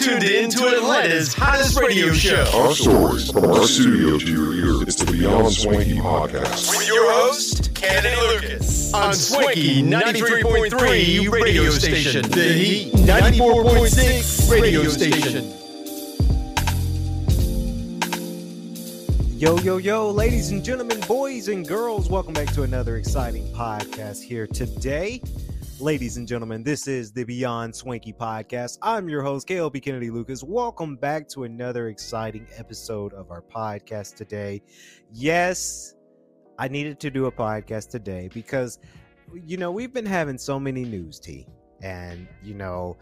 You are now tuned in to Atlanta's hottest radio show. Our stories from our studio to your ear. It's the Beyond Swanky podcast. With your host, Kennedy Lucas. On Swanky 93.3 radio station. The Heat 94.6 radio station. Yo, yo, yo, ladies and gentlemen, boys and girls, welcome back to another exciting podcast here today. Ladies and gentlemen, this is the Beyond Swanky podcast. I'm your host, KLB Kennedy Lucas. Welcome back to another exciting episode of our podcast today. Yes, I needed to do a podcast today because, you know, we've been having so many news, T. And, you know,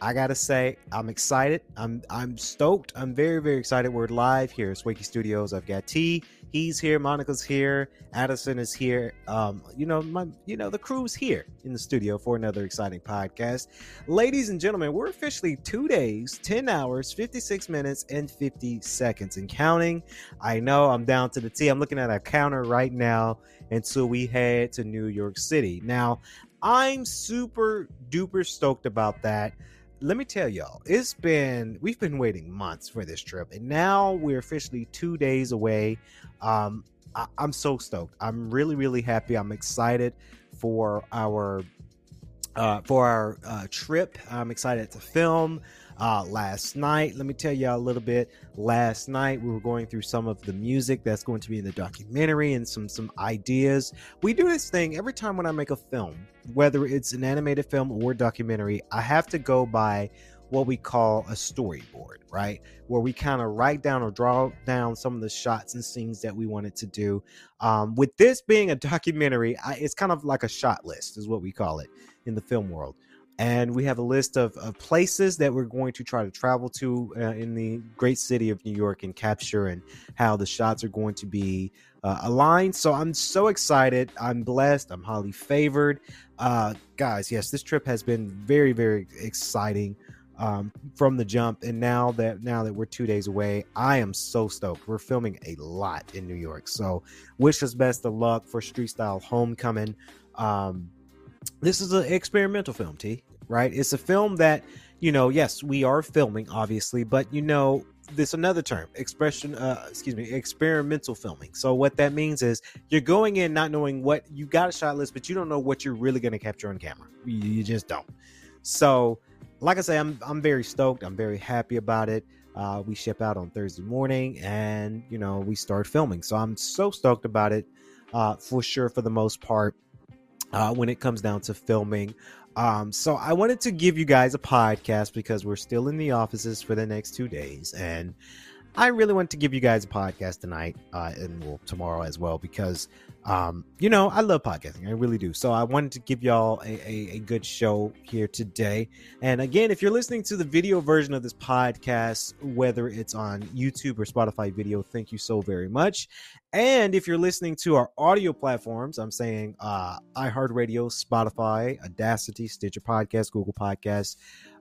I gotta say, I'm excited. I'm I'm stoked. I'm very very excited. We're live here at Swanky Studios. I've got T. He's here. Monica's here. Addison is here. Um, you know my you know the crew's here in the studio for another exciting podcast. Ladies and gentlemen, we're officially two days, ten hours, fifty six minutes, and fifty seconds, and counting. I know I'm down to the T. I'm looking at a counter right now until we head to New York City. Now, I'm super duper stoked about that let me tell y'all, it's been we've been waiting months for this trip, and now we're officially two days away. Um, I, am so stoked. I'm really, really happy. I'm excited for our uh, for our uh, trip. I'm excited to film uh, last night. Let me tell you a little bit. Last night we were going through some of the music that's going to be in the documentary and some some ideas. We do this thing every time when I make a film, whether it's an animated film or documentary. I have to go by what we call a storyboard, right? Where we kind of write down or draw down some of the shots and scenes that we wanted to do. Um, with this being a documentary, I, it's kind of like a shot list, is what we call it in the film world and we have a list of, of, places that we're going to try to travel to uh, in the great city of New York and capture and how the shots are going to be uh, aligned. So I'm so excited. I'm blessed. I'm highly favored. Uh, guys, yes, this trip has been very, very exciting um, from the jump. And now that now that we're two days away, I am so stoked. We're filming a lot in New York. So wish us best of luck for Street Style Homecoming. Um, this is an experimental film, T, right? It's a film that, you know, yes, we are filming, obviously, but you know, there's another term, expression, uh, excuse me, experimental filming. So what that means is you're going in not knowing what you got a shot list, but you don't know what you're really going to capture on camera. You, you, just don't. So, like I say, I'm I'm very stoked. I'm very happy about it. Uh, we ship out on Thursday morning, and you know we start filming. So I'm so stoked about it, uh, for sure. For the most part, uh, when it comes down to filming. Um, so I wanted to give you guys a podcast because we're still in the offices for the next two days, and I really want to give you guys a podcast tonight uh, and well, tomorrow as well because um, you know I love podcasting, I really do. So I wanted to give y'all a, a, a, good show here today. And again, if you're listening to the video version of this podcast, whether it's on YouTube or Spotify video, thank you so very much. And if you're listening to our audio platforms, I'm saying uh, iHeartRadio, Spotify, Audacy, Stitcher Podcast, Google Podcasts.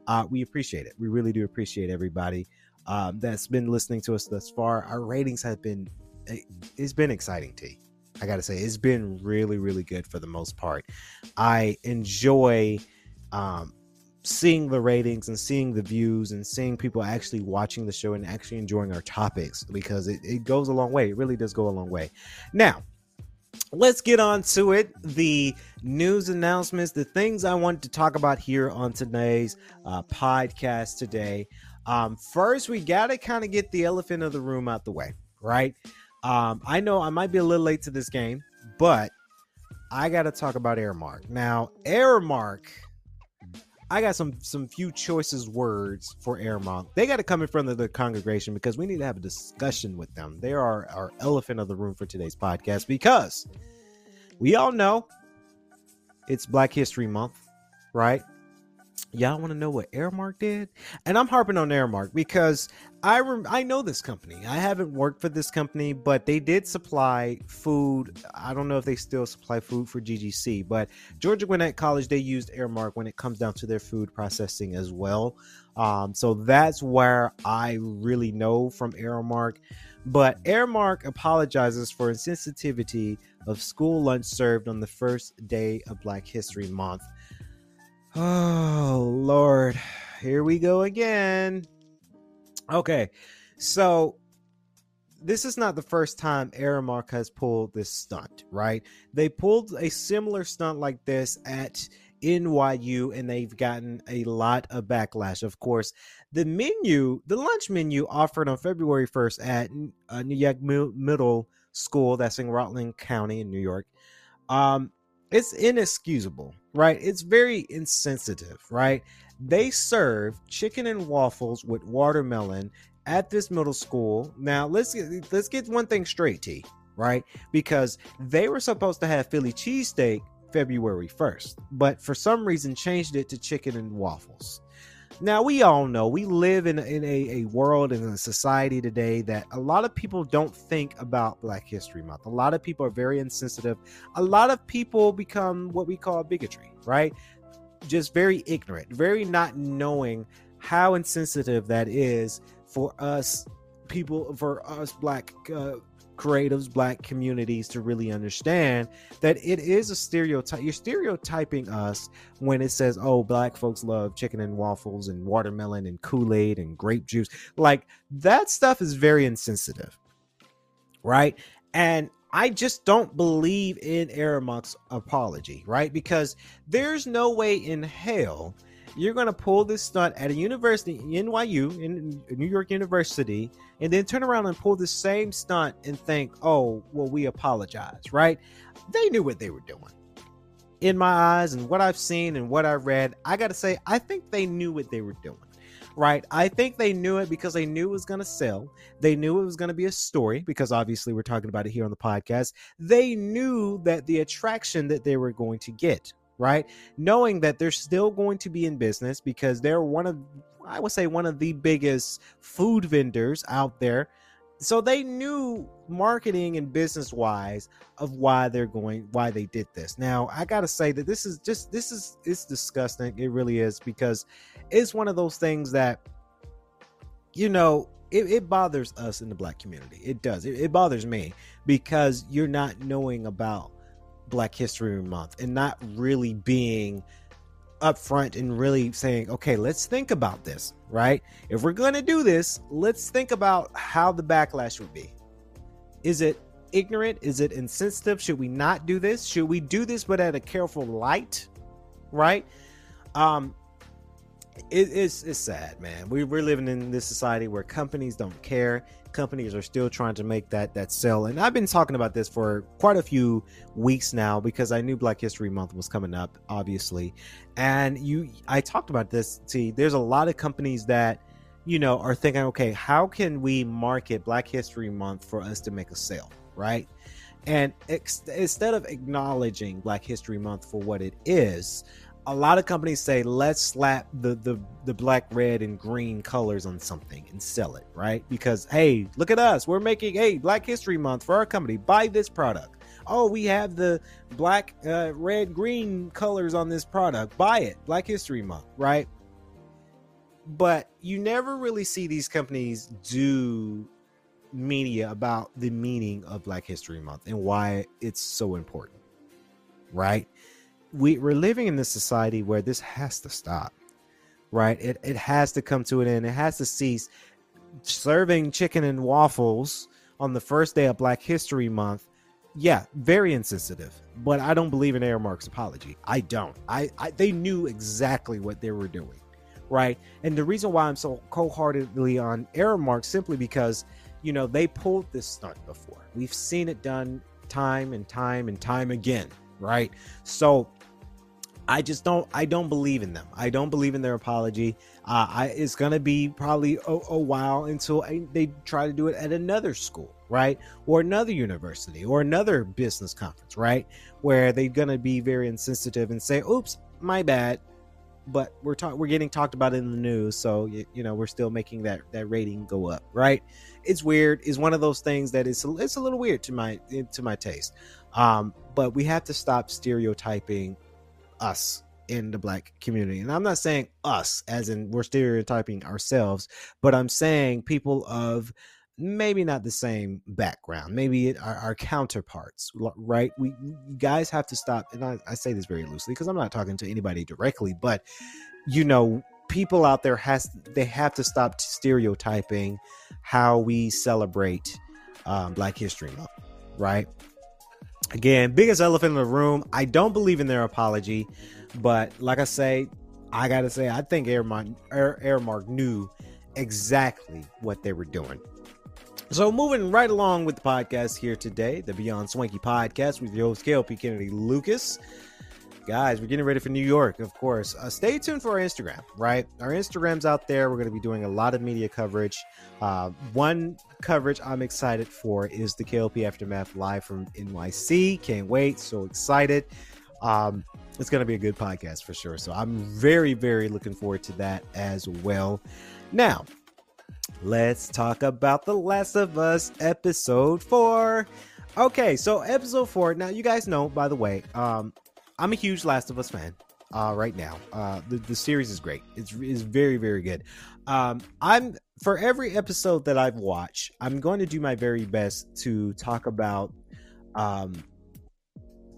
Uh, we appreciate it. We really do appreciate everybody um, that's been listening to us thus far. Our ratings have been eh, it's been exciting, T. I gotta say, it's been really, really good for the most part. I enjoy um, seeing the ratings and seeing the views and seeing people actually watching the show and actually enjoying our topics because it, it goes a long way. It really does go a long way. Now, let's get on to it. The news announcements, the things I want to talk about here on today's uh, podcast today. Um, first, we got to kind of get the elephant of the room out the way, right? Um, I know I might be a little late to this game, but I got to talk about Aramark. Now, Aramark, I got some some few choices words for Aramark. They got to come in front of the congregation because we need to have a discussion with them. They are our elephant of the room for today's podcast because we all know it's Black History Month, right? Y'all want to know what Aramark did? And I'm harping on Aramark because I rem- I know this company. I haven't worked for this company, but they did supply food. I don't know if they still supply food for GGC, but Georgia Gwinnett College they used Aramark when it comes down to their food processing as well. Um, so that's where I really know from Aramark. But Aramark apologizes for insensitivity of school lunch served on the first day of Black History Month. Oh Lord, here we go again. Okay, so this is not the first time Aramark has pulled this stunt, right? They pulled a similar stunt like this at NYU and they've gotten a lot of backlash. Of course, the menu, the lunch menu offered on February 1st at uh, York Middle School, that's in Rutland County in New York, um, it's inexcusable, right? It's very insensitive, right? They serve chicken and waffles with watermelon at this middle school. Now let's get let's get one thing straight, T, right? Because they were supposed to have Philly cheesesteak February 1st, but for some reason changed it to chicken and waffles. Now we all know we live in, in a, a world in a society today that a lot of people don't think about Black History Month. A lot of people are very insensitive. A lot of people become what we call bigotry, right? Just very ignorant, very not knowing how insensitive that is for us people, for us black uh, creatives, black communities to really understand that it is a stereotype. You're stereotyping us when it says, oh, black folks love chicken and waffles and watermelon and Kool Aid and grape juice. Like that stuff is very insensitive, right? And I just don't believe in Aramark's apology, right? Because there's no way in hell you're going to pull this stunt at a university, NYU, in New York University, and then turn around and pull the same stunt and think, oh, well, we apologize, right? They knew what they were doing. In my eyes, and what I've seen and what I read, I got to say, I think they knew what they were doing right? I think they knew it because they knew it was going to sell. They knew it was going to be a story because obviously we're talking about it here on the podcast. They knew that the attraction that they were going to get, right? Knowing that they're still going to be in business because they're one of, I would say, one of the biggest food vendors out there. So they knew marketing and business wise of why they're going, why they did this. Now, I got to say that this is just, this is, it's disgusting. It really is because it's one of those things that, you know, it, it, bothers us in the black community. It does. It, it, bothers me because you're not knowing about Black History Month and not really being upfront and really saying, okay, let's think about this, right? If we're going to do this, let's think about how the backlash would be. Is it ignorant? Is it insensitive? Should we not do this? Should we do this but at a careful light? Right? Um, it, it's it's sad, man. We, we're living in this society where companies don't care. Companies are still trying to make that that sell. And I've been talking about this for quite a few weeks now because I knew Black History Month was coming up, obviously. And you, I talked about this. See, there's a lot of companies that you know are thinking, okay, how can we market Black History Month for us to make a sale, right? And ex- instead of acknowledging Black History Month for what it is, a lot of companies say let's slap the, the the black red and green colors on something and sell it right? Because hey look at us. We're making hey black history month for our company. Buy this product. Oh we have the black uh, red green colors on this product. Buy it. Black history month right? But you never really see these companies do media about the meaning of black history month and why it's so important right we, we're living in this society where this has to stop, right? It, it has to come to an end. It has to cease. Serving chicken and waffles on the first day of Black History Month, yeah, very insensitive. But I don't believe in Aramark's apology. I don't. I, I they knew exactly what they were doing, right? And the reason why I'm so cold-heartedly on Aramark simply because you know they pulled this stunt before. We've seen it done time and time and time again, right? So I just don't I don't believe in them. I don't believe in their apology. Uh, I, it's gonna be probably a, a while until I, they try to do it at another school, right, or another university, or another business conference, right, where they're gonna be very insensitive and say, "Oops, my bad." But we're talking, we're getting talked about in the news, so you, you know we're still making that that rating go up, right? It's weird. It's one of those things that is it's a little weird to my to my taste. Um, but we have to stop stereotyping us in the black community. And I'm not saying us as in we're stereotyping ourselves, but I'm saying people of maybe not the same background, maybe our, our counterparts, right? We guys have to stop. And I, I say this very loosely because I'm not talking to anybody directly, but you know, people out there has they have to stop stereotyping how we celebrate um, Black History Month, right? Again, biggest elephant in the room. I don't believe in their apology, but like I say, I gotta say, I think Aramark, Aramark knew exactly what they were doing. So, moving right along with the podcast here today, the Beyond Swanky podcast with your host, KLP Kennedy Lucas. Guys, we're getting ready for New York, of course. Uh, stay tuned for our Instagram, right? Our Instagram's out there. We're going to be doing a lot of media coverage. Uh, one coverage I'm excited for is the KLP Aftermath live from NYC. Can't wait. So excited. Um, it's going to be a good podcast for sure. So I'm very, very looking forward to that as well. Now, let's talk about The Last of Us episode four. Okay, so episode four. Now, you guys know, by the way, um, I'm a huge Last of Us fan. Uh, right now, uh, the the series is great. It's very very good. Um, I'm for every episode that I've watched, I'm going to do my very best to talk about, um,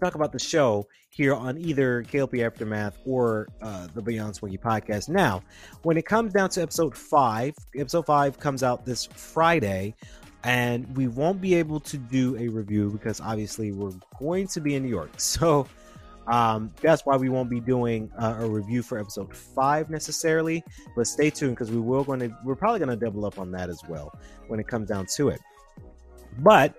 talk about the show here on either KLP Aftermath or uh, the Beyond Swanky podcast. Now, when it comes down to episode five, episode five comes out this Friday, and we won't be able to do a review because obviously we're going to be in New York. So um, that's why we won't be doing uh, a review for episode five necessarily. But stay tuned because we will going to we're probably going to double up on that as well when it comes down to it. But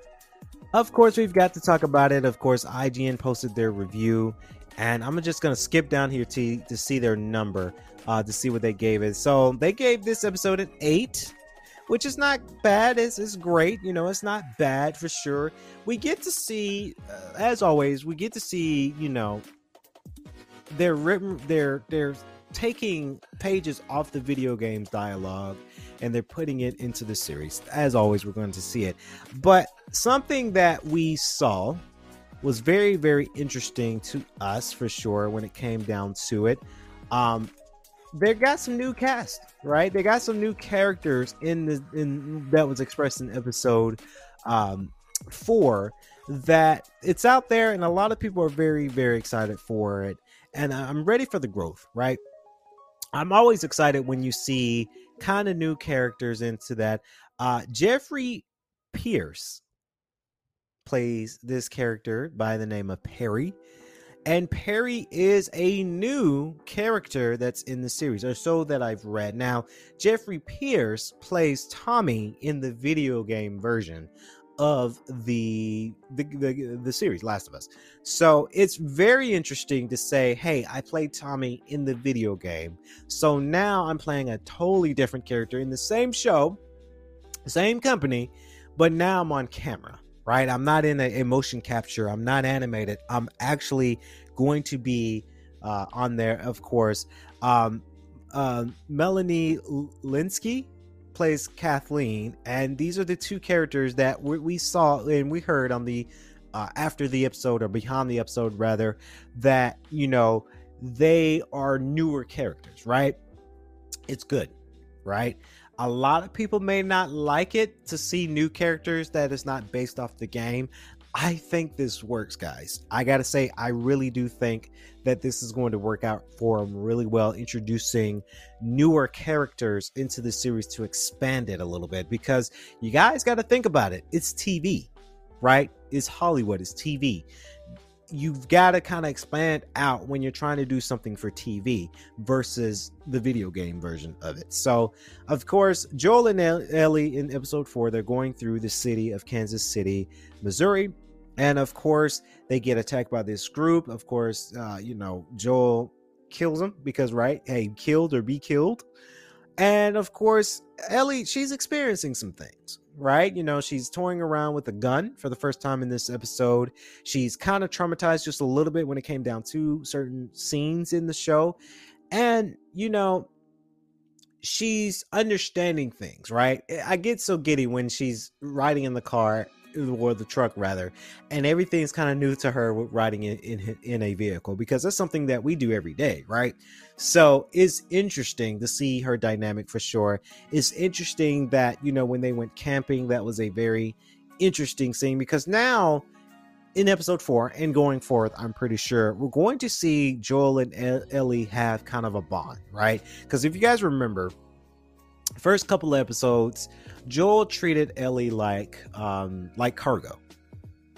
of course, we've got to talk about it. Of course, IGN posted their review, and I'm just gonna skip down here to to see their number, uh, to see what they gave it. So they gave this episode an eight, which is not bad. It's, it's great. You know, it's not bad for sure. We get to see, uh, as always, we get to see. You know, they're written. They're they're taking pages off the video games dialogue and they're putting it into the series. As always, we're going to see it. But something that we saw was very, very interesting to us for sure when it came down to it. Um, they got some new cast, right? They got some new characters in the in that was expressed in episode um, four. That it's out there, and a lot of people are very, very excited for it. And I'm ready for the growth, right? I'm always excited when you see kind of new characters into that. Uh, Jeffrey Pierce plays this character by the name of Perry. And Perry is a new character that's in the series, or so that I've read. Now, Jeffrey Pierce plays Tommy in the video game version of the, the the the, series Last of Us. So it's very interesting to say, hey, I played Tommy in the video game. So now I'm playing a totally different character in the same show, same company, but now I'm on camera, right? I'm not in a, a motion capture. I'm not animated. I'm actually going to be uh, on there, of course. Um, uh, Melanie Lynskey plays Kathleen, and these are the two characters that we, we saw and we heard on the uh, after the episode or behind the episode rather that you know they are newer characters, right? It's good, right? A lot of people may not like it to see new characters that is not based off the game. I think this works, guys. I got to say, I really do think that this is going to work out for them really well, introducing newer characters into the series to expand it a little bit because you guys got to think about it. It's TV, right? It's Hollywood, it's TV. You've got to kind of expand out when you're trying to do something for TV versus the video game version of it. So, of course, Joel and Ellie in episode four, they're going through the city of Kansas City, Missouri and of course, they get attacked by this group. Of course, uh, you know, Joel kills him because, right? Hey, killed or be killed. And of course, Ellie, she's experiencing some things, right? You know, she's toying around with a gun for the first time in this episode. She's kind of traumatized just a little bit when it came down to certain scenes in the show. And, you know, she's understanding things, right? I get so giddy when she's riding in the car or the truck rather, and everything's kind of new to her with riding in, in in a vehicle because that's something that we do every day, right? So it's interesting to see her dynamic for sure. It's interesting that you know when they went camping, that was a very interesting scene because now in episode four and going forth, I'm pretty sure we're going to see Joel and Ellie have kind of a bond, right? Because if you guys remember, first couple episodes, Joel treated Ellie like um like cargo.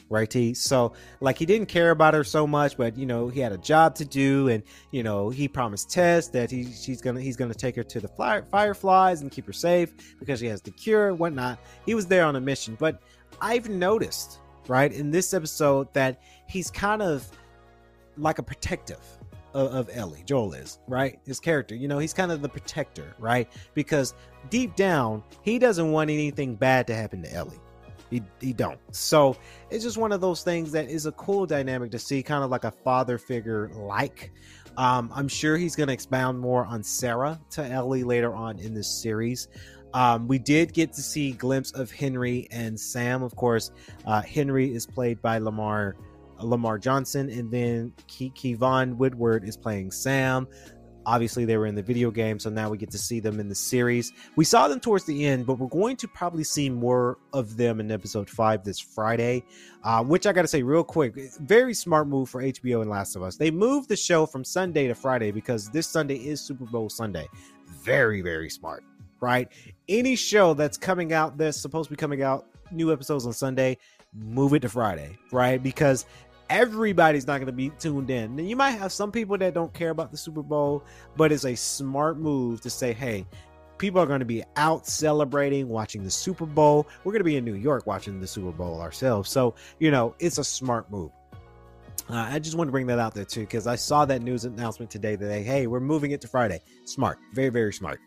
Right, T. So, like, he didn't care about her so much, but you know, he had a job to do, and you know, he promised Tess that he she's gonna he's gonna take her to the fly, fireflies and keep her safe because she has the cure, and whatnot. He was there on a mission, but I've noticed, right, in this episode that he's kind of like a protective of, of Ellie. Joel is right. His character, you know, he's kind of the protector, right? Because deep down, he doesn't want anything bad to happen to Ellie. He, he don't. So it's just one of those things that is a cool dynamic to see, kind of like a father figure like. Um, I'm sure he's going to expound more on Sarah to Ellie later on in this series. Um, we did get to see glimpse of Henry and Sam. Of course, uh, Henry is played by Lamar Lamar Johnson, and then Ke- Keivonn Woodard is playing Sam. Obviously, they were in the video game, so now we get to see them in the series. We saw them towards the end, but we're going to probably see more of them in episode five this Friday. Uh, which I got to say, real quick, very smart move for HBO and Last of Us. They moved the show from Sunday to Friday because this Sunday is Super Bowl Sunday. Very, very smart, right? Any show that's coming out that's supposed to be coming out new episodes on Sunday, move it to Friday, right? Because everybody's not going to be tuned in. And you might have some people that don't care about the Super Bowl, but it's a smart move to say, hey, people are going to be out celebrating, watching the Super Bowl. We're going to be in New York watching the Super Bowl ourselves. So, you know, it's a smart move. Uh, I just want to bring that out there too, because I saw that news announcement today that they, hey, we're moving it to Friday. Smart, very, very smart.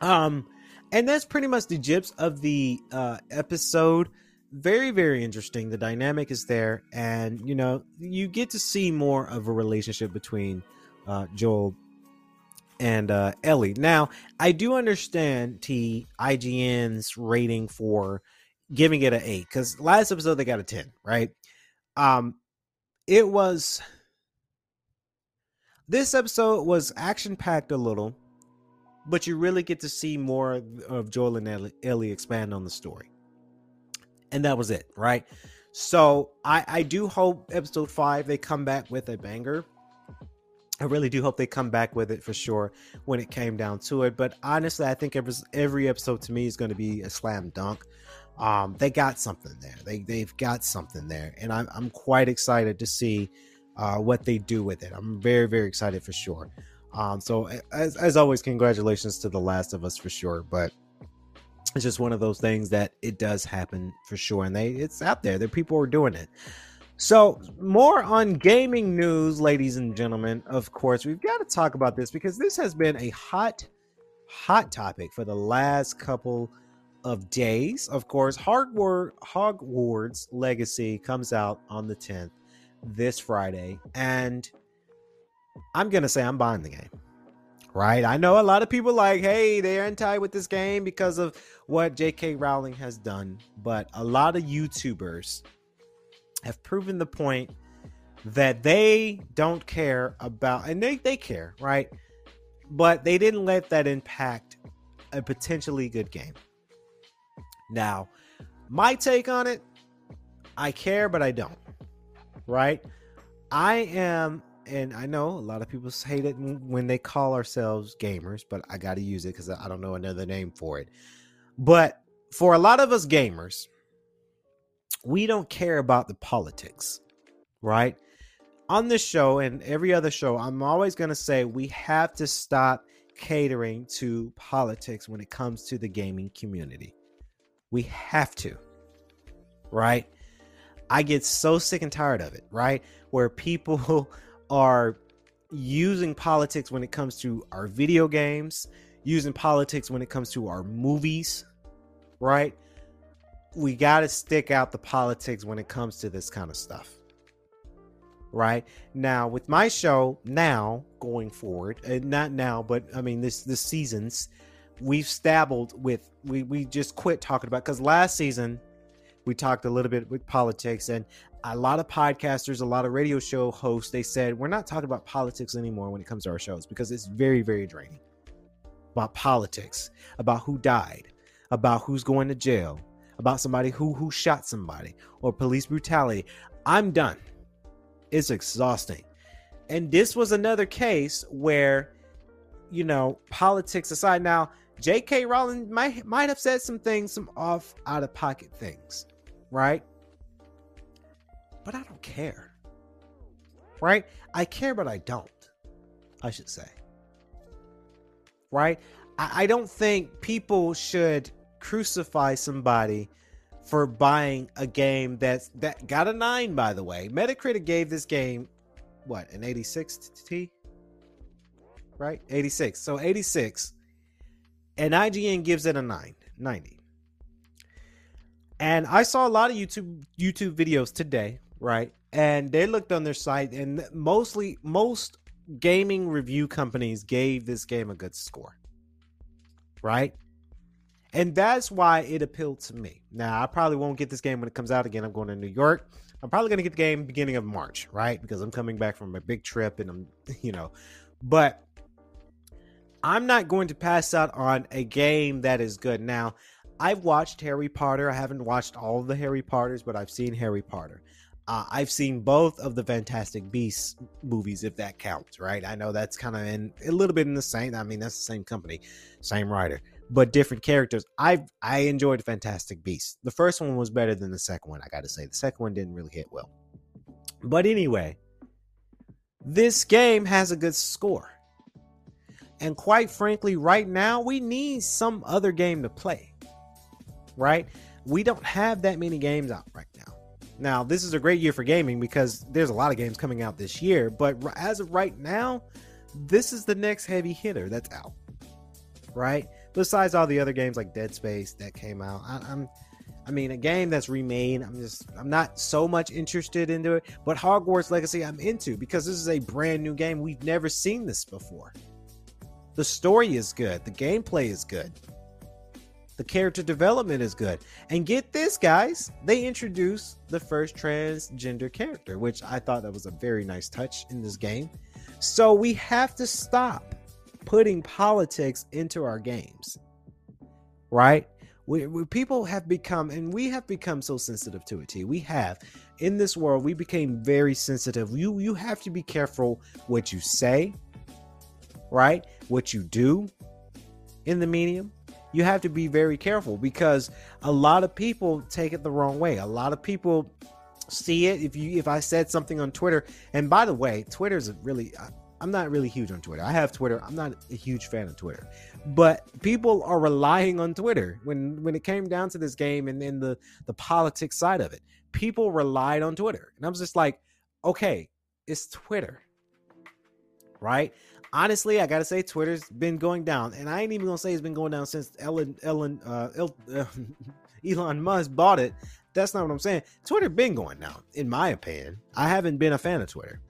Um, and that's pretty much the gist of the uh, episode very very interesting. The dynamic is there and you know you get to see more of a relationship between uh, joel and uh, ellie. Now i do understand t ign's rating for giving it an 8 because last episode they got a 10 right? Um it was this episode was action packed a little but you really get to see more of joel and ellie, ellie expand on the story and that was it, right? So I I do hope episode five they come back with a banger. I really do hope they come back with it for sure when it came down to it. But honestly, I think every, every episode to me is going to be a slam dunk. Um, they got something there. They they've got something there, and I'm I'm quite excited to see uh, what they do with it. I'm very very excited for sure. Um, so as as always, congratulations to The Last of Us for sure. But it's just one of those things that it does happen for sure and they it's out there there people are doing it. So more on gaming news ladies and gentlemen. Of course we've got to talk about this because this has been a hot hot topic for the last couple of days. Of course hogwarts legacy comes out on the 10th this friday and i'm gonna say i'm buying the game right? I know a lot of people like, hey, they're anti with this game because of what J.K. Rowling has done, but a lot of YouTubers have proven the point that they don't care about, and they they care, right? But they didn't let that impact a potentially good game. Now, my take on it, I care, but I don't. Right? I am and I know a lot of people hate it when they call ourselves gamers, but I got to use it because I don't know another name for it. But for a lot of us gamers, we don't care about the politics, right? On this show and every other show, I'm always going to say we have to stop catering to politics when it comes to the gaming community. We have to, right? I get so sick and tired of it, right? Where people are using politics when it comes to our video games, using politics when it comes to our movies, right? We got to stick out the politics when it comes to this kind of stuff. Right now, with my show now going forward, and not now, but I mean this this seasons, we've stabbled with we we just quit talking about because last season we talked a little bit with politics and a lot of podcasters, a lot of radio show hosts, they said we're not talking about politics anymore when it comes to our shows because it's very, very draining. About politics, about who died, about who's going to jail, about somebody who who shot somebody or police brutality. I'm done. It's exhausting. And this was another case where, you know, politics aside, now J.K. Rowling might might have said some things, some off out of pocket things, right? But I don't care. Right? I care, but I don't. I should say. Right? I, I don't think people should crucify somebody for buying a game that's that got a nine, by the way. Metacritic gave this game what an 86 T? Right? 86. So 86. And IGN gives it a 9, 90. And I saw a lot of YouTube YouTube videos today, right? And they looked on their site and mostly most gaming review companies gave this game a good score. Right? And that's why it appealed to me. Now, I probably won't get this game when it comes out again. I'm going to New York. I'm probably going to get the game beginning of March, right? Because I'm coming back from a big trip and I'm, you know, but I'm not going to pass out on a game that is good. Now, I've watched Harry Potter. I haven't watched all of the Harry Potters, but I've seen Harry Potter. Uh, I've seen both of the Fantastic Beasts movies, if that counts, right? I know that's kind of in a little bit in the same. I mean, that's the same company, same writer but different characters. I I enjoyed Fantastic Beasts. The first one was better than the second one. I got to say, the second one didn't really hit well. But anyway, this game has a good score, and quite frankly, right now we need some other game to play. Right? We don't have that many games out right now. Now, this is a great year for gaming because there's a lot of games coming out this year, but as of right now, this is the next heavy hitter that's out. Right? besides all the other games like Dead Space that came out. I, I'm I mean, a game that's remade, I'm just, I'm not so much interested into it. But Hogwarts Legacy, I'm into because this is a brand new game. We've never seen this before. The story is good, the gameplay is good, the character development is good. And get this, guys, they introduced the first transgender character, which I thought that was a very nice touch in this game. So we have to stop putting politics into our games, right? We, we, people have become, and we have become so sensitive to it. T. We have in this world, we became very sensitive. You you have to be careful what you say, right? What you do in the medium. You have to be very careful because a lot of people take it the wrong way. A lot of people see it if you if I said something on Twitter. And by the way, Twitter is really I'm not really huge on Twitter. I have Twitter. I'm not a huge fan of Twitter, but people are relying on Twitter when when it came down to this game and then the the politics side of it. People relied on Twitter, and I was just like, okay, it's Twitter, right? Honestly, I gotta say, Twitter's been going down, and I ain't even gonna say it's been going down since Ellen Ellen uh, El, uh, Elon Musk bought it. That's not what I'm saying. Twitter been going down, in my opinion. I haven't been a fan of Twitter.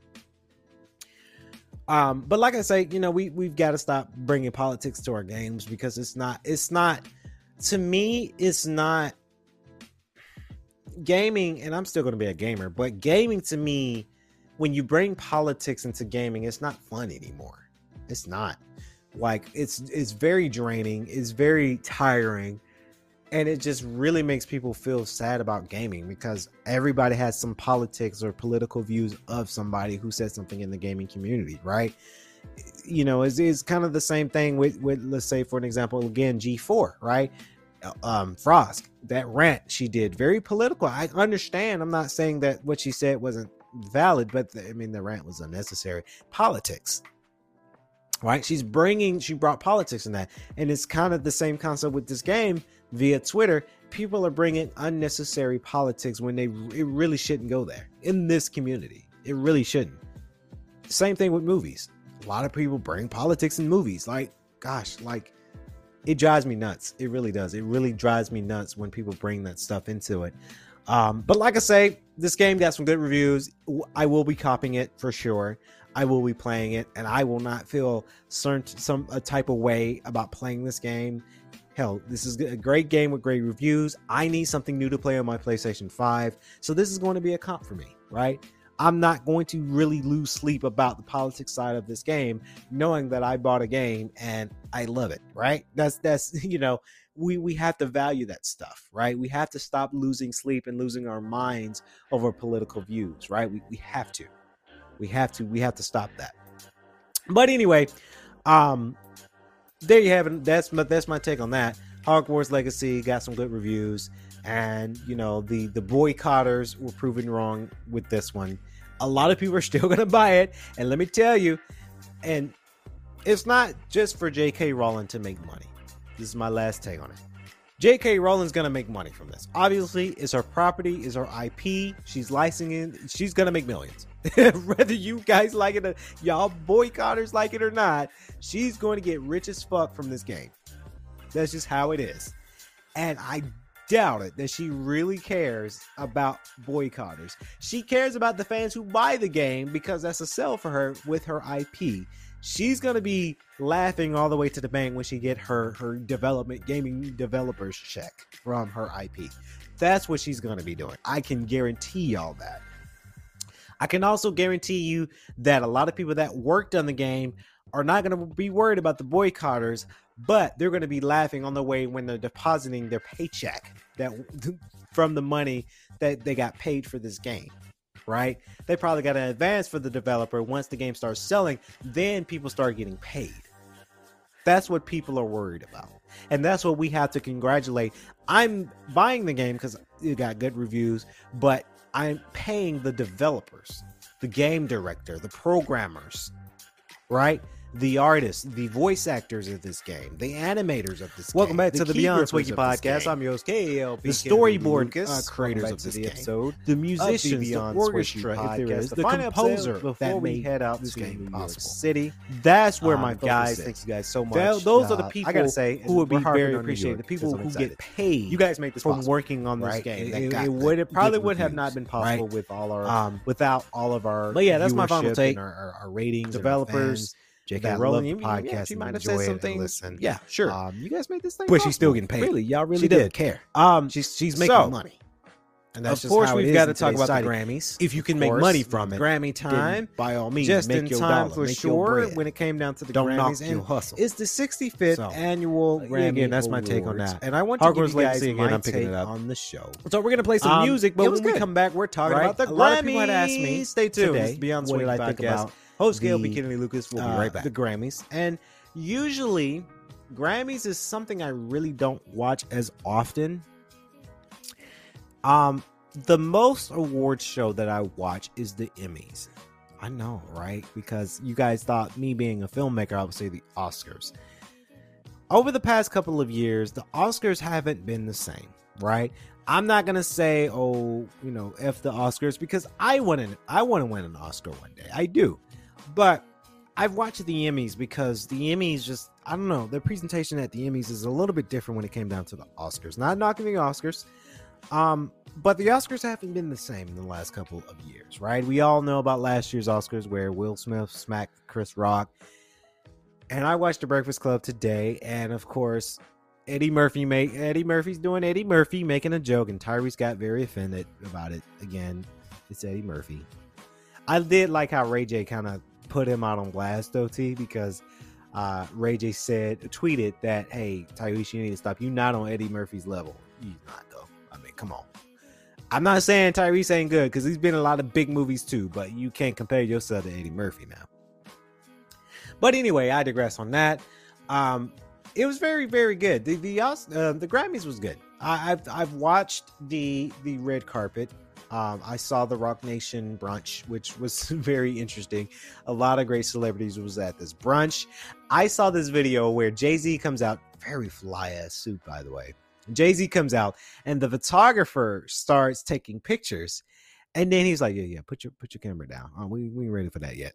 Um, but like I say, you know, we we've got to stop bringing politics to our games because it's not it's not to me it's not gaming and I'm still to be a gamer, but gaming to me when you bring politics into gaming, it's not fun anymore. It's not. Like it's it's very draining, it's very tiring and it just really makes people feel sad about gaming because everybody has some politics or political views of somebody who said something in the gaming community right? You know it's, it's kind of the same thing with with let's say for an example again g4 right? Uh, um frost that rant she did very political. I understand i'm not saying that what she said wasn't valid but the, i mean the rant was unnecessary. Politics right she's bringing she brought politics in that and it's kind of the same concept with this game via Twitter, people are bringing unnecessary politics when they it really shouldn't go there in this community. It really shouldn't. Same thing with movies. A lot of people bring politics in movies. Like, gosh, like it drives me nuts. It really does. It really drives me nuts when people bring that stuff into it. Um, but like I say, this game got some good reviews. I will be copying it for sure. I will be playing it, and I will not feel certain some a type of way about playing this game hell, this is a great game with great reviews. I need something new to play on my PlayStation 5. So this is going to be a comp for me, right? I'm not going to really lose sleep about the politics side of this game, knowing that I bought a game and I love it, right? That's that's you know, we we have to value that stuff, right? We have to stop losing sleep and losing our minds over political views, right? We we have to. We have to we have to stop that. But anyway, um there you have it. That's my that's my take on that. Hogwarts Legacy got some good reviews, and you know the the boycotters were proven wrong with this one. A lot of people are still gonna buy it, and let me tell you, and it's not just for J.K. Rowling to make money. This is my last take on it. J.K. Rowling's gonna make money from this. Obviously, it's her property, is her IP. She's licensing. She's gonna make millions. Whether you guys like it, or y'all boycotters like it or not, she's going to get rich as fuck from this game. That's just how it is. And I doubt it that she really cares about boycotters. She cares about the fans who buy the game because that's a sell for her with her IP. She's gonna be laughing all the way to the bank when she get her her development gaming developers check from her IP. That's what she's gonna be doing. I can guarantee y'all that. I can also guarantee you that a lot of people that worked on the game are not to be worried about the boycotters, but they're to be laughing on the way when they're depositing their paycheck that from the money that they got paid for this game. Right? They probably got an advance for the developer. Once the game starts selling, then people start getting paid. That's what people are worried about. And that's what we have to congratulate. I'm buying the game because it got good reviews, but I'm paying the developers, the game director, the programmers, right? The artists, the voice actors of this game, the animators of this Welcome game. Welcome back the to the Beyond Swanky podcast. I'm your host, KLP. the storyboard Lucas. uh, creators of this the game, episode. the musicians, the Beyond Swanky orchestra, podcast. The the composer before that we made head out this to game New possible. City. That's where Um, my guys, thank you guys so much. Tho- those are the Uh, people I gotta say, who would be very appreciated. The people who get paid You guys make this from possible. working on this right? game. It- It, would- it probably would have not been possible with all our Um, without all of our but yeah, that's my final take. and our, our, our ratings, Developers, J.K. that Rowling, love the you- yeah, podcast she and might have said some things. listen. Yeah, sure. Um, you guys made this thing, but she's still getting paid. Really, y'all really she did. care. Um, She's she's making So, money. And of that's just course, how it. Of course, we've got to talk about the. Grammys. If you can Of make money from it, Grammy time, by all means, just make in your time dollar, for sure. When it came down to the Don't knock Grammys, your and hustle. it's the 65th So, annual Grammy. again, that's my take on that. And I want to Hogwarts give you guys again, my I'm picking take it up. on the show. So we're gonna play some Um, music, but when we come back, we're talking Right? about the A lot of people had Grammys. asked me Stay tuned. today, is Beyond what did I think podcast. about Host Gail B. Kennedy Lucas. We'll be uh, right back. The Grammys, and usually Grammys is something I really don't watch as often. Um, the most awards show that I watch is the Emmys. I know, right? Because you guys thought me being a filmmaker, I would say the Oscars. Over the past couple of years, the Oscars haven't been the same, right? I'm not gonna say, oh, you know, f the Oscars because I want to, I want to win an Oscar one day. I do, but I've watched the Emmys because the Emmys just, I don't know, their presentation at the Emmys is a little bit different when it came down to the Oscars. Not knocking the Oscars, um, but the Oscars haven't been the same in the last couple of years, right? We all know about last year's Oscars where Will Smith smacked Chris Rock. And I watched The Breakfast Club today, and of course, Eddie Murphy make Eddie Murphy's doing Eddie Murphy making a joke, and Tyrese got very offended about it. Again, it's Eddie Murphy. I did like how Ray J kind of put him out on blast though, T, because uh, Ray J said tweeted that, "Hey, Tyrese, you need to stop. You're not on Eddie Murphy's level. You not though. I mean, come on." I'm not saying Tyrese ain't good because he's been in a lot of big movies too, but you can't compare yourself to Eddie Murphy now. But anyway, I digress on that. Um, it was very, very good. The the uh, the Grammys was good. I, I've I've watched the the red carpet. Um, I saw the Roc Nation brunch, which was very interesting. A lot of great celebrities was at this brunch. I saw this video where Jay Z comes out, very fly ass suit, by the way. Jay Z comes out, and the photographer starts taking pictures, and then he's like, "Yeah, yeah, put your put your camera down. Uh, we we ain't ready for that yet."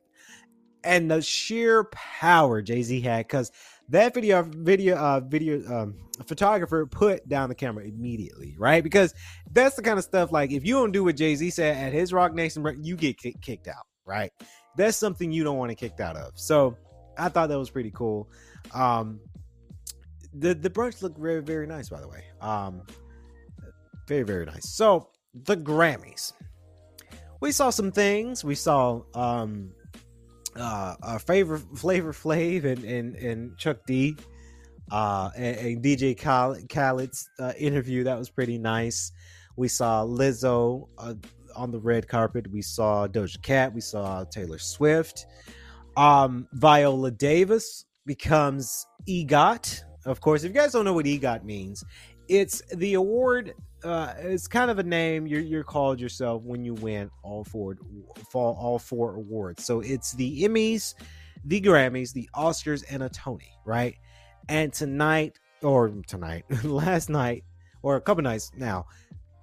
And the sheer power Jay Z had, because that video video uh video um photographer put down the camera immediately, right? Because that's the kind of stuff like if you don't do what Jay Z said at his Roc Nation, you get kicked out, right? That's something you don't want to kicked out of. So I thought that was pretty cool. Um, the the brunch looked very very nice, by the way. Um, very very nice. So the Grammys, we saw some things. We saw um uh, uh favor Flavor Flav and and and Chuck D uh, and, and DJ Khaled, Khaled's uh, interview. That was pretty nice. We saw Lizzo uh, on the red carpet. We saw Doja Cat. We saw Taylor Swift. Um, Viola Davis becomes EGOT. Of course, if you guys don't know what EGOT means, it's the award. Uh, it's kind of a name you're, you're called yourself when you win all four fall all four awards. So it's the Emmys, the Grammys, the Oscars, and a Tony, right? And tonight, or tonight, last night, or a couple nights now,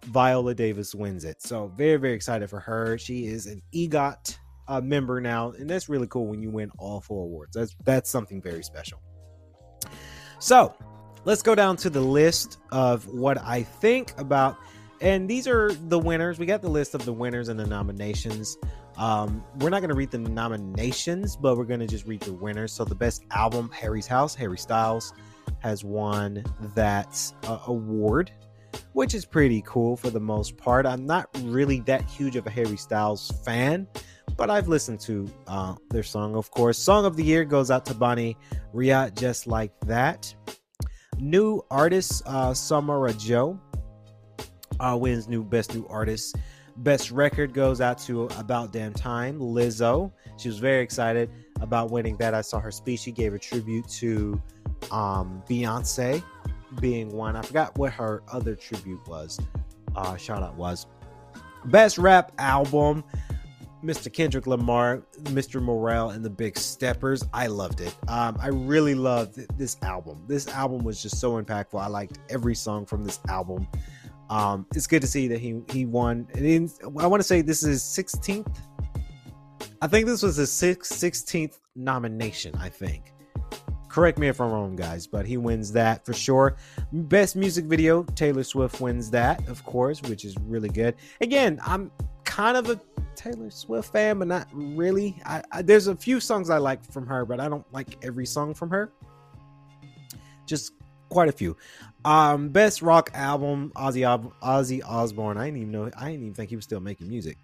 Viola Davis wins it. So very, very excited for her. She is an EGOT uh, member now, and that's really cool when you win all four awards. That's that's something very special. So let's go down to the list of what I think about, and these are the winners. We got the list of the winners and the nominations. Um, we're not going to read the nominations, but we're going to just read the winners. So the best album, Harry's House, Harry Styles has won that uh, award which is pretty cool for the most part. I'm not really that huge of a Harry Styles fan, but I've listened to uh, their song, of course. Song of the Year goes out to Bonnie Raitt, just like that. New artist, uh, Samara Joy, uh, wins new best new artist. Best record goes out to About Damn Time, Lizzo. She was very excited about winning that. I saw her speech. She gave a tribute to um, Beyonce being one. I forgot what her other tribute was. Uh, shout out was best rap album. Mr. Kendrick Lamar, Mr. Morale, and the Big Steppers. I loved it. Um, I really loved this album. This album was just so impactful. I liked every song from this album. Um, it's good to see that he he won. I want to say this is 16th. I think this was his 16th nomination. I think. Correct me if I'm wrong, guys, but he wins that for sure. Best music video, Taylor Swift wins that, of course, which is really good. Again, I'm kind of a Taylor Swift fan, but not really. I, I, there's a few songs I like from her, but I don't like every song from her. Just quite a few. Um, best rock album, Ozzy Ozzy Osbourne. I didn't even know. I didn't even think he was still making music.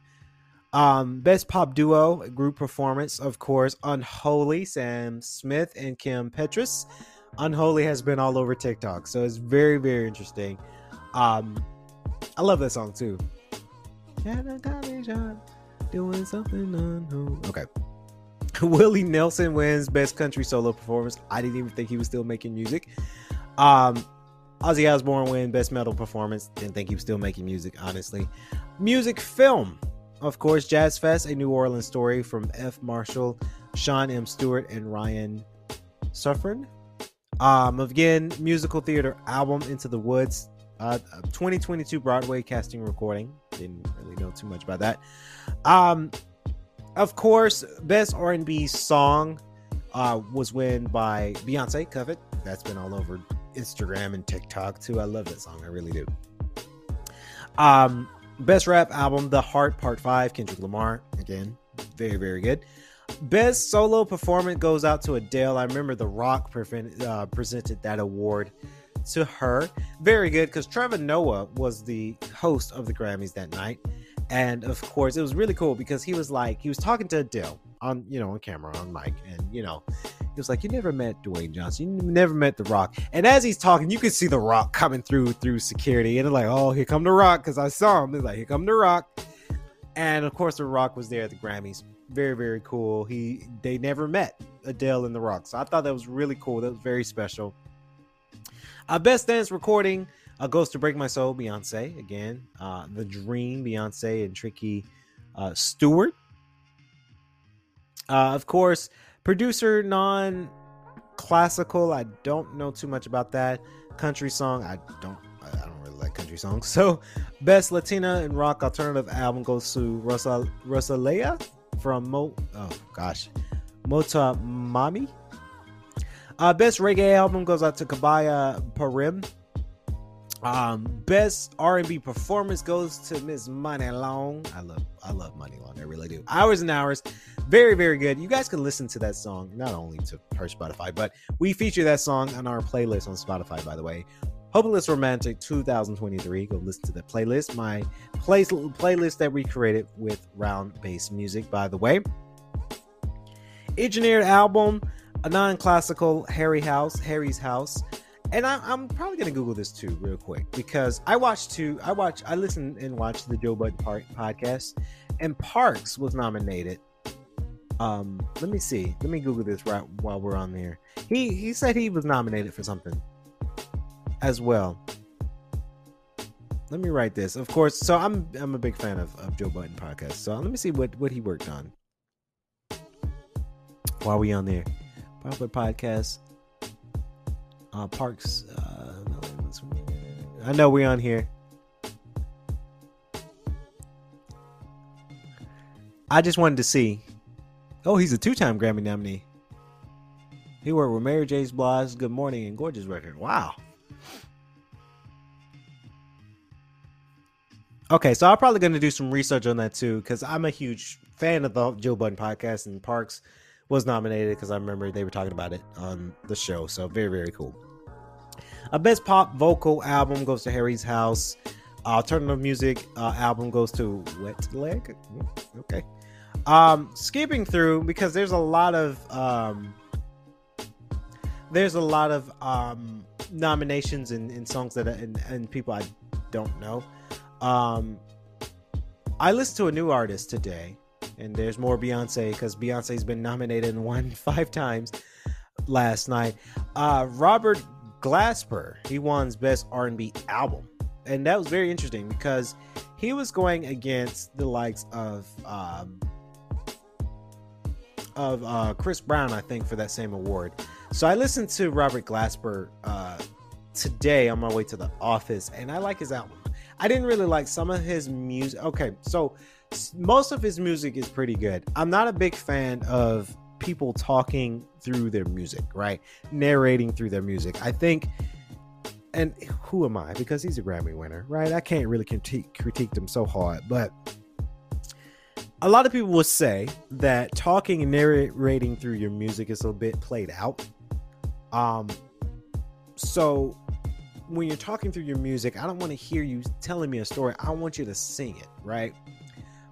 Um, best pop duo group performance, of course, Unholy, Sam Smith and Kim Petras. Unholy has been all over TikTok, so it's very, very interesting. Um, I love that song too. Doing something unholy. Okay. Willie Nelson wins best country solo performance. I didn't even think he was still making music. Um, Ozzy Osbourne win best metal performance. Didn't think he was still making music, honestly. Music film of course, Jazz Fest, a New Orleans story from F. Marshall, Sean M. Stewart, and Ryan Suffern. Um, again, musical theater album Into the Woods, uh, 2022 Broadway casting recording. Didn't really know too much about that. Um, of course, best R&B song uh, was won by Beyonce. Cuff That's been all over Instagram and TikTok too. I love that song. I really do. Um, Best rap album, The Heart Part 5, Kendrick Lamar. Again, very, very good. Best solo performance goes out to Adele. I remember The Rock uh, presented that award to her. Very good because Trevor Noah was the host of the Grammys that night. And of course, it was really cool because he was like, he was talking to Adele on, you know, on camera, on mic. And, you know, he was like, "You never met Dwayne Johnson. You never met The Rock." And as he's talking, you can see The Rock coming through through security, and it's like, "Oh, here come The Rock," because I saw him. It's like, "Here come The Rock," and of course, The Rock was there at the Grammys. Very, very cool. He they never met Adele and The Rock, so I thought that was really cool. That was very special. Uh, best dance recording uh, goes to "Break My Soul," Beyonce again. Uh, the Dream, Beyonce and Tricky uh, Stewart. Uh, of course, Producer non classical, I don't know too much about that. Country song, I don't I don't really like country songs. So, best Latina and rock alternative album goes to Rosa Rosalía from Mo. Oh gosh, Motomami. Uh, best reggae album goes out to Kabaya Parim. Um, best R&B performance goes to Miss Muni Long. I love I love Muni Long. I really do. Hours and hours. Very, very good. You guys can listen to that song not only to her Spotify, but we feature that song on our playlist on Spotify, by the way. Hopeless Romantic 2023. Go listen to the playlist. My place playlist that we created with round bass music, by the way. Engineered album a non-classical Harry House, Harry's House, and I, I'm probably gonna Google this too, real quick, because I watched two. I watch, I listen and watch the Joe Budden Park podcast, and Parks was nominated. Um, let me see. Let me Google this right while we're on there. He he said he was nominated for something as well. Let me write this. Of course, so I'm I'm a big fan of, of Joe Budden podcast. So let me see what what he worked on while we on there. Popular podcast. Uh, Parks. Uh, I know we're on here. I just wanted to see. Oh, he's a two-time Grammy nominee. He worked with Mary J. Blige, Good Morning, and Gorgeous record. Wow. Okay, so I'm probably going to do some research on that too, because I'm a huge fan of the Joe Budden podcast, and Parks was nominated because I remember they were talking about it on the show. So very, very cool. A best pop vocal album goes to Harry's House. Alternative music uh, album goes to Wet Leg. Okay. Um, skipping through because there's a lot of um, there's a lot of um, nominations and, and songs that and, and people I don't know. Um, I listened to a new artist today, and there's more Beyonce because Beyonce's been nominated and won five times last night. Uh, Robert Glasper, he won Best R&B Album, and that was very interesting because he was going against the likes of um, of uh, Chris Brown, I think, for that same award. So I listened to Robert Glasper uh, today on my way to the office, and I like his album. I didn't really like some of his music. Okay, so most of his music is pretty good. I'm not a big fan of people talking through their music, right? Narrating through their music. I think, and who am I? Because he's a Grammy winner, right? I can't really critique critique them so hard, but a lot of people will say that talking and narrating through your music is a bit played out. Um, so when you're talking through your music, I don't want to hear you telling me a story. I want you to sing it, right?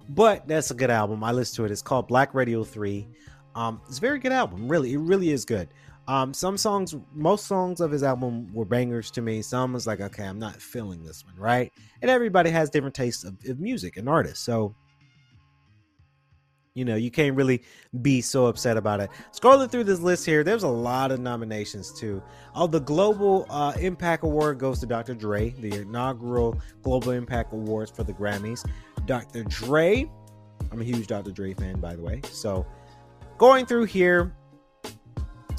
But that's a good album. I listened to it. It's called Black Radio 3. Um, it's a very good album. Really, it really is good. Um, some songs, most songs of his album were bangers to me. Some was like, okay, I'm not feeling this one, right? And everybody has different tastes of, of music and artists. So you know, you can't really be so upset about it. Scrolling through this list here, there's a lot of nominations too. Oh, the Global uh, Impact Award goes to Dr. Dre, the inaugural Global Impact Awards for the Grammys. Dr. Dre, I'm a huge Dr. Dre fan, by the way. So, going through here,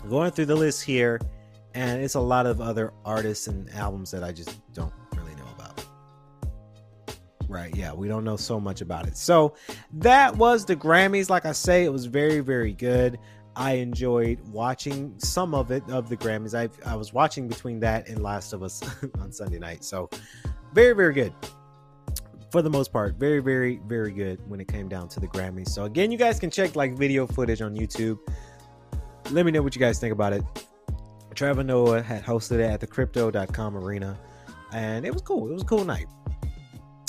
going through the list here, and it's a lot of other artists and albums that I just don't really know about. Right, yeah, we don't know so much about it. So that was the Grammys. Like I say, it was very, very good. I enjoyed watching some of it of the Grammys. I I was watching between that and Last of Us on Sunday night. So very, very good. For the most part, very, very, very good when it came down to the Grammys. So again, you guys can check like video footage on YouTube. Let me know what you guys think about it. Trevor Noah had hosted it at the crypto.com arena. And it was cool. It was a cool night.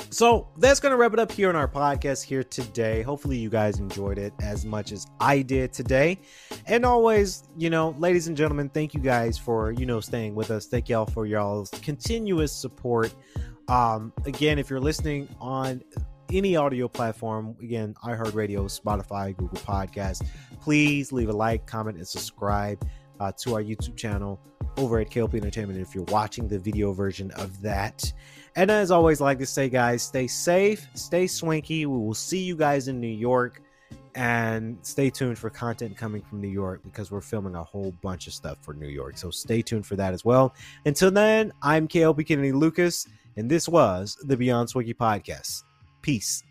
So that's going to wrap it up here on our podcast here today. Hopefully, you guys enjoyed it as much as I did today. And always, you know, ladies and gentlemen, thank you guys for, you know, staying with us. Thank y'all for y'all's continuous support. Um, again, if you're listening on any audio platform, again, iHeartRadio, Spotify, Google Podcasts, please leave a like, comment, and subscribe uh, to our YouTube channel over at KLP Entertainment if you're watching the video version of that. And as always, I like to say, guys, stay safe, stay swanky. We will see you guys in New York. And stay tuned for content coming from New York because we're filming a whole bunch of stuff for New York. So stay tuned for that as well. Until then, I'm KLP Kennedy Lucas, and this was the Beyond Swanky Podcast. Peace.